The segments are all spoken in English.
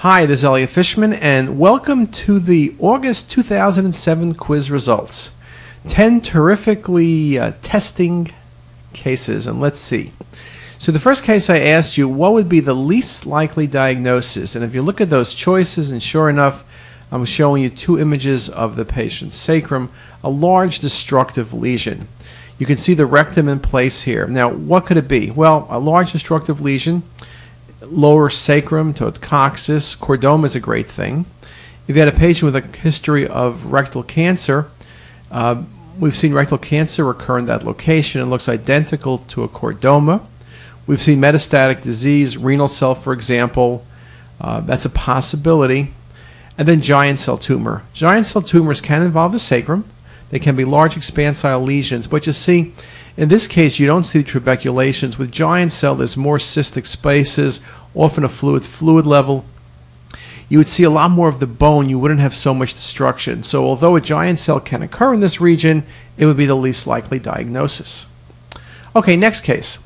Hi, this is Elliot Fishman, and welcome to the August 2007 quiz results. 10 terrifically uh, testing cases, and let's see. So, the first case I asked you, what would be the least likely diagnosis? And if you look at those choices, and sure enough, I'm showing you two images of the patient's sacrum, a large destructive lesion. You can see the rectum in place here. Now, what could it be? Well, a large destructive lesion lower sacrum to coccyx. Chordoma is a great thing. If you had a patient with a history of rectal cancer, uh, we've seen rectal cancer occur in that location. It looks identical to a chordoma. We've seen metastatic disease, renal cell, for example. Uh, that's a possibility. And then giant cell tumor. Giant cell tumors can involve the sacrum. They can be large expansile lesions, but you see, in this case, you don't see trabeculations. With giant cell, there's more cystic spaces, often a fluid fluid level. You would see a lot more of the bone. You wouldn't have so much destruction. So, although a giant cell can occur in this region, it would be the least likely diagnosis. Okay, next case.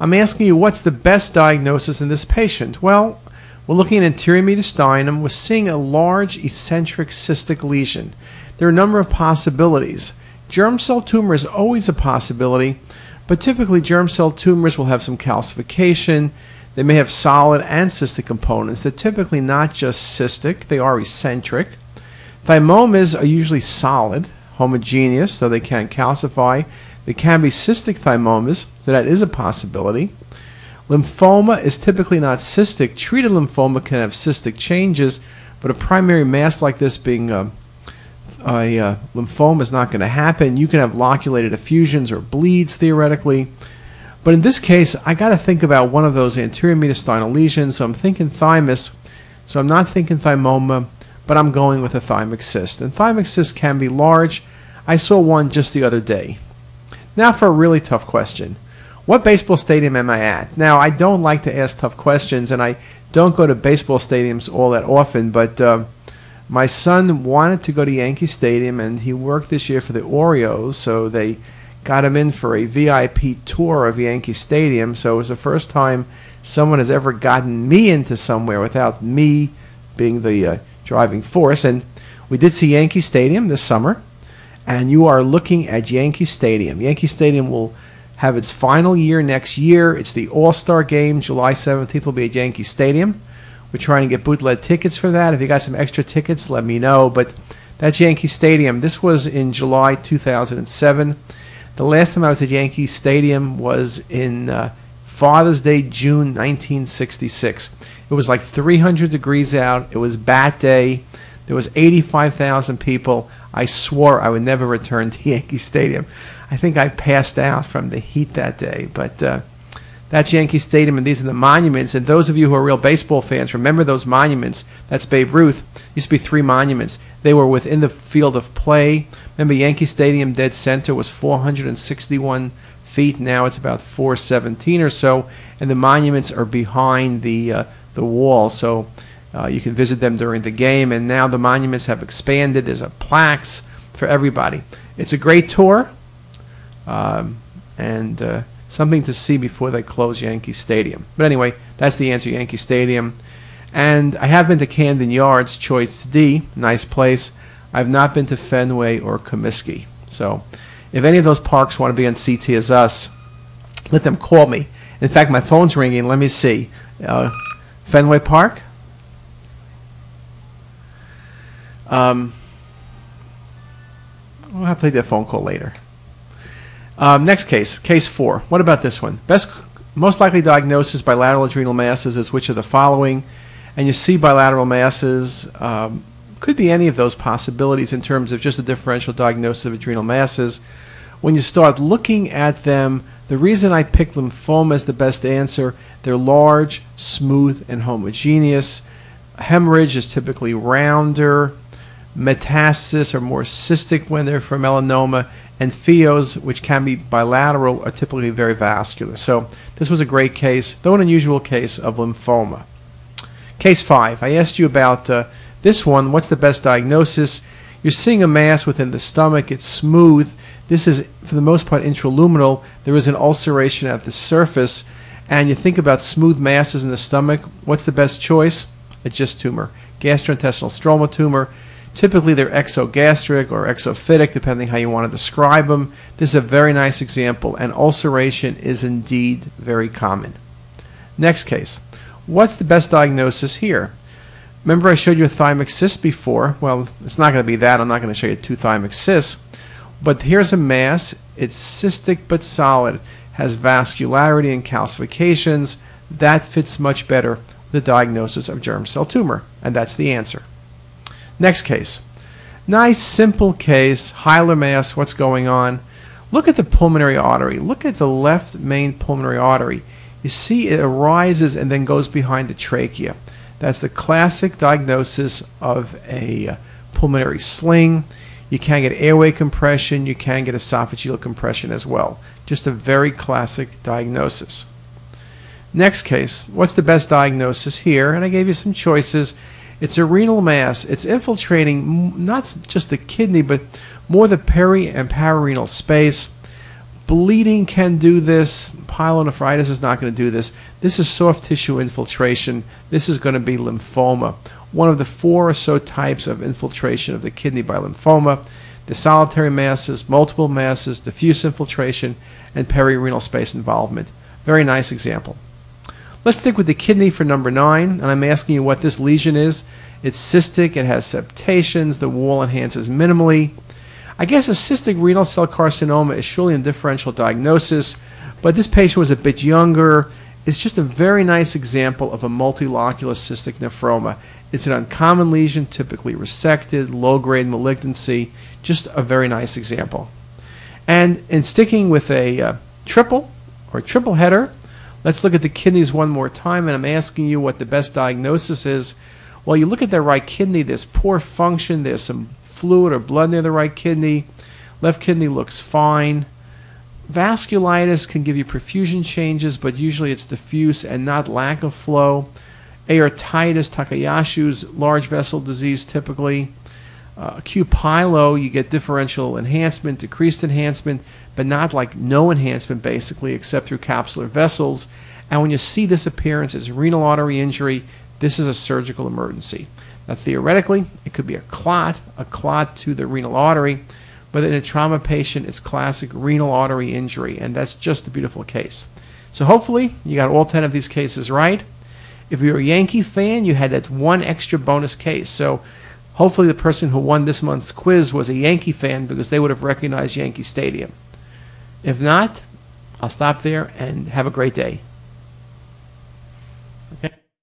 I'm asking you what's the best diagnosis in this patient? Well, we're looking at anterior mediastinum. We're seeing a large eccentric cystic lesion. There are a number of possibilities. Germ cell tumor is always a possibility, but typically germ cell tumors will have some calcification. They may have solid and cystic components. They're typically not just cystic, they are eccentric. Thymomas are usually solid, homogeneous, so they can calcify. They can be cystic thymomas, so that is a possibility. Lymphoma is typically not cystic. Treated lymphoma can have cystic changes, but a primary mass like this being a, a uh, lymphoma is not going to happen. You can have loculated effusions or bleeds theoretically. But in this case, I got to think about one of those anterior mediastinal lesions. So I'm thinking thymus. So I'm not thinking thymoma, but I'm going with a thymic cyst. And thymic cysts can be large. I saw one just the other day. Now for a really tough question. What baseball stadium am I at? Now, I don't like to ask tough questions, and I don't go to baseball stadiums all that often, but uh, my son wanted to go to Yankee Stadium, and he worked this year for the Orioles, so they got him in for a VIP tour of Yankee Stadium. So it was the first time someone has ever gotten me into somewhere without me being the uh, driving force. And we did see Yankee Stadium this summer, and you are looking at Yankee Stadium. Yankee Stadium will have its final year next year. It's the All Star game. July 17th will be at Yankee Stadium. We're trying to get bootleg tickets for that. If you got some extra tickets, let me know. But that's Yankee Stadium. This was in July 2007. The last time I was at Yankee Stadium was in uh, Father's Day, June 1966. It was like 300 degrees out. It was bat day. There was 85,000 people. I swore I would never return to Yankee Stadium. I think I passed out from the heat that day. But uh, that's Yankee Stadium, and these are the monuments. And those of you who are real baseball fans, remember those monuments. That's Babe Ruth. Used to be three monuments. They were within the field of play. Remember, Yankee Stadium dead center was 461 feet. Now it's about 417 or so, and the monuments are behind the uh, the wall. So uh, you can visit them during the game. And now the monuments have expanded. There's a plaques for everybody. It's a great tour, um, and uh, something to see before they close Yankee Stadium. But anyway, that's the answer. Yankee Stadium. And I have been to Camden Yards, Choice D, nice place. I've not been to Fenway or Comiskey. So if any of those parks want to be on CTisus, let them call me. In fact, my phone's ringing. Let me see. Uh, Fenway Park? Um, we'll have to take that phone call later. Um, next case, case four. What about this one? Best, most likely diagnosis bilateral adrenal masses is which of the following? And you see bilateral masses. Um, could be any of those possibilities in terms of just a differential diagnosis of adrenal masses. When you start looking at them, the reason I picked lymphoma as the best answer, they're large, smooth, and homogeneous. Hemorrhage is typically rounder. Metastasis are more cystic when they're from melanoma, and pheos, which can be bilateral, are typically very vascular. So this was a great case, though an unusual case of lymphoma. Case 5. I asked you about uh, this one. What's the best diagnosis? You're seeing a mass within the stomach. It's smooth. This is, for the most part, intraluminal. There is an ulceration at the surface. And you think about smooth masses in the stomach. What's the best choice? a GIST tumor, gastrointestinal stroma tumor. Typically, they're exogastric or exophytic, depending how you want to describe them. This is a very nice example, and ulceration is indeed very common. Next case. What's the best diagnosis here? Remember I showed you a thymic cyst before. Well, it's not going to be that. I'm not going to show you two thymic cysts. But here's a mass. It's cystic but solid. Has vascularity and calcifications. That fits much better the diagnosis of germ cell tumor. And that's the answer. Next case. Nice, simple case. Hilar mass. What's going on? Look at the pulmonary artery. Look at the left main pulmonary artery. You see it arises and then goes behind the trachea. That's the classic diagnosis of a pulmonary sling. You can get airway compression, you can get esophageal compression as well. Just a very classic diagnosis. Next case, what's the best diagnosis here? And I gave you some choices. It's a renal mass. It's infiltrating not just the kidney, but more the peri and pararenal space. Bleeding can do this. Pyelonephritis is not going to do this. This is soft tissue infiltration. This is going to be lymphoma. One of the four or so types of infiltration of the kidney by lymphoma. The solitary masses, multiple masses, diffuse infiltration, and perirenal space involvement. Very nice example. Let's stick with the kidney for number nine, and I'm asking you what this lesion is. It's cystic, it has septations, the wall enhances minimally. I guess a cystic renal cell carcinoma is surely a differential diagnosis, but this patient was a bit younger. It's just a very nice example of a multilocular cystic nephroma. It's an uncommon lesion, typically resected, low grade malignancy. Just a very nice example. And in sticking with a uh, triple or triple header, let's look at the kidneys one more time. And I'm asking you what the best diagnosis is. Well, you look at the right kidney, there's poor function, there's some fluid or blood near the right kidney. Left kidney looks fine. Vasculitis can give you perfusion changes, but usually it's diffuse and not lack of flow. Aortitis, Takayasu's large vessel disease typically. Uh, acute pyelo, you get differential enhancement, decreased enhancement, but not like no enhancement basically, except through capsular vessels. And when you see this appearance as renal artery injury, this is a surgical emergency. Now, theoretically, it could be a clot, a clot to the renal artery, but in a trauma patient, it's classic renal artery injury, and that's just a beautiful case. So hopefully, you got all 10 of these cases right. If you're a Yankee fan, you had that one extra bonus case. So hopefully, the person who won this month's quiz was a Yankee fan because they would have recognized Yankee Stadium. If not, I'll stop there and have a great day. Okay.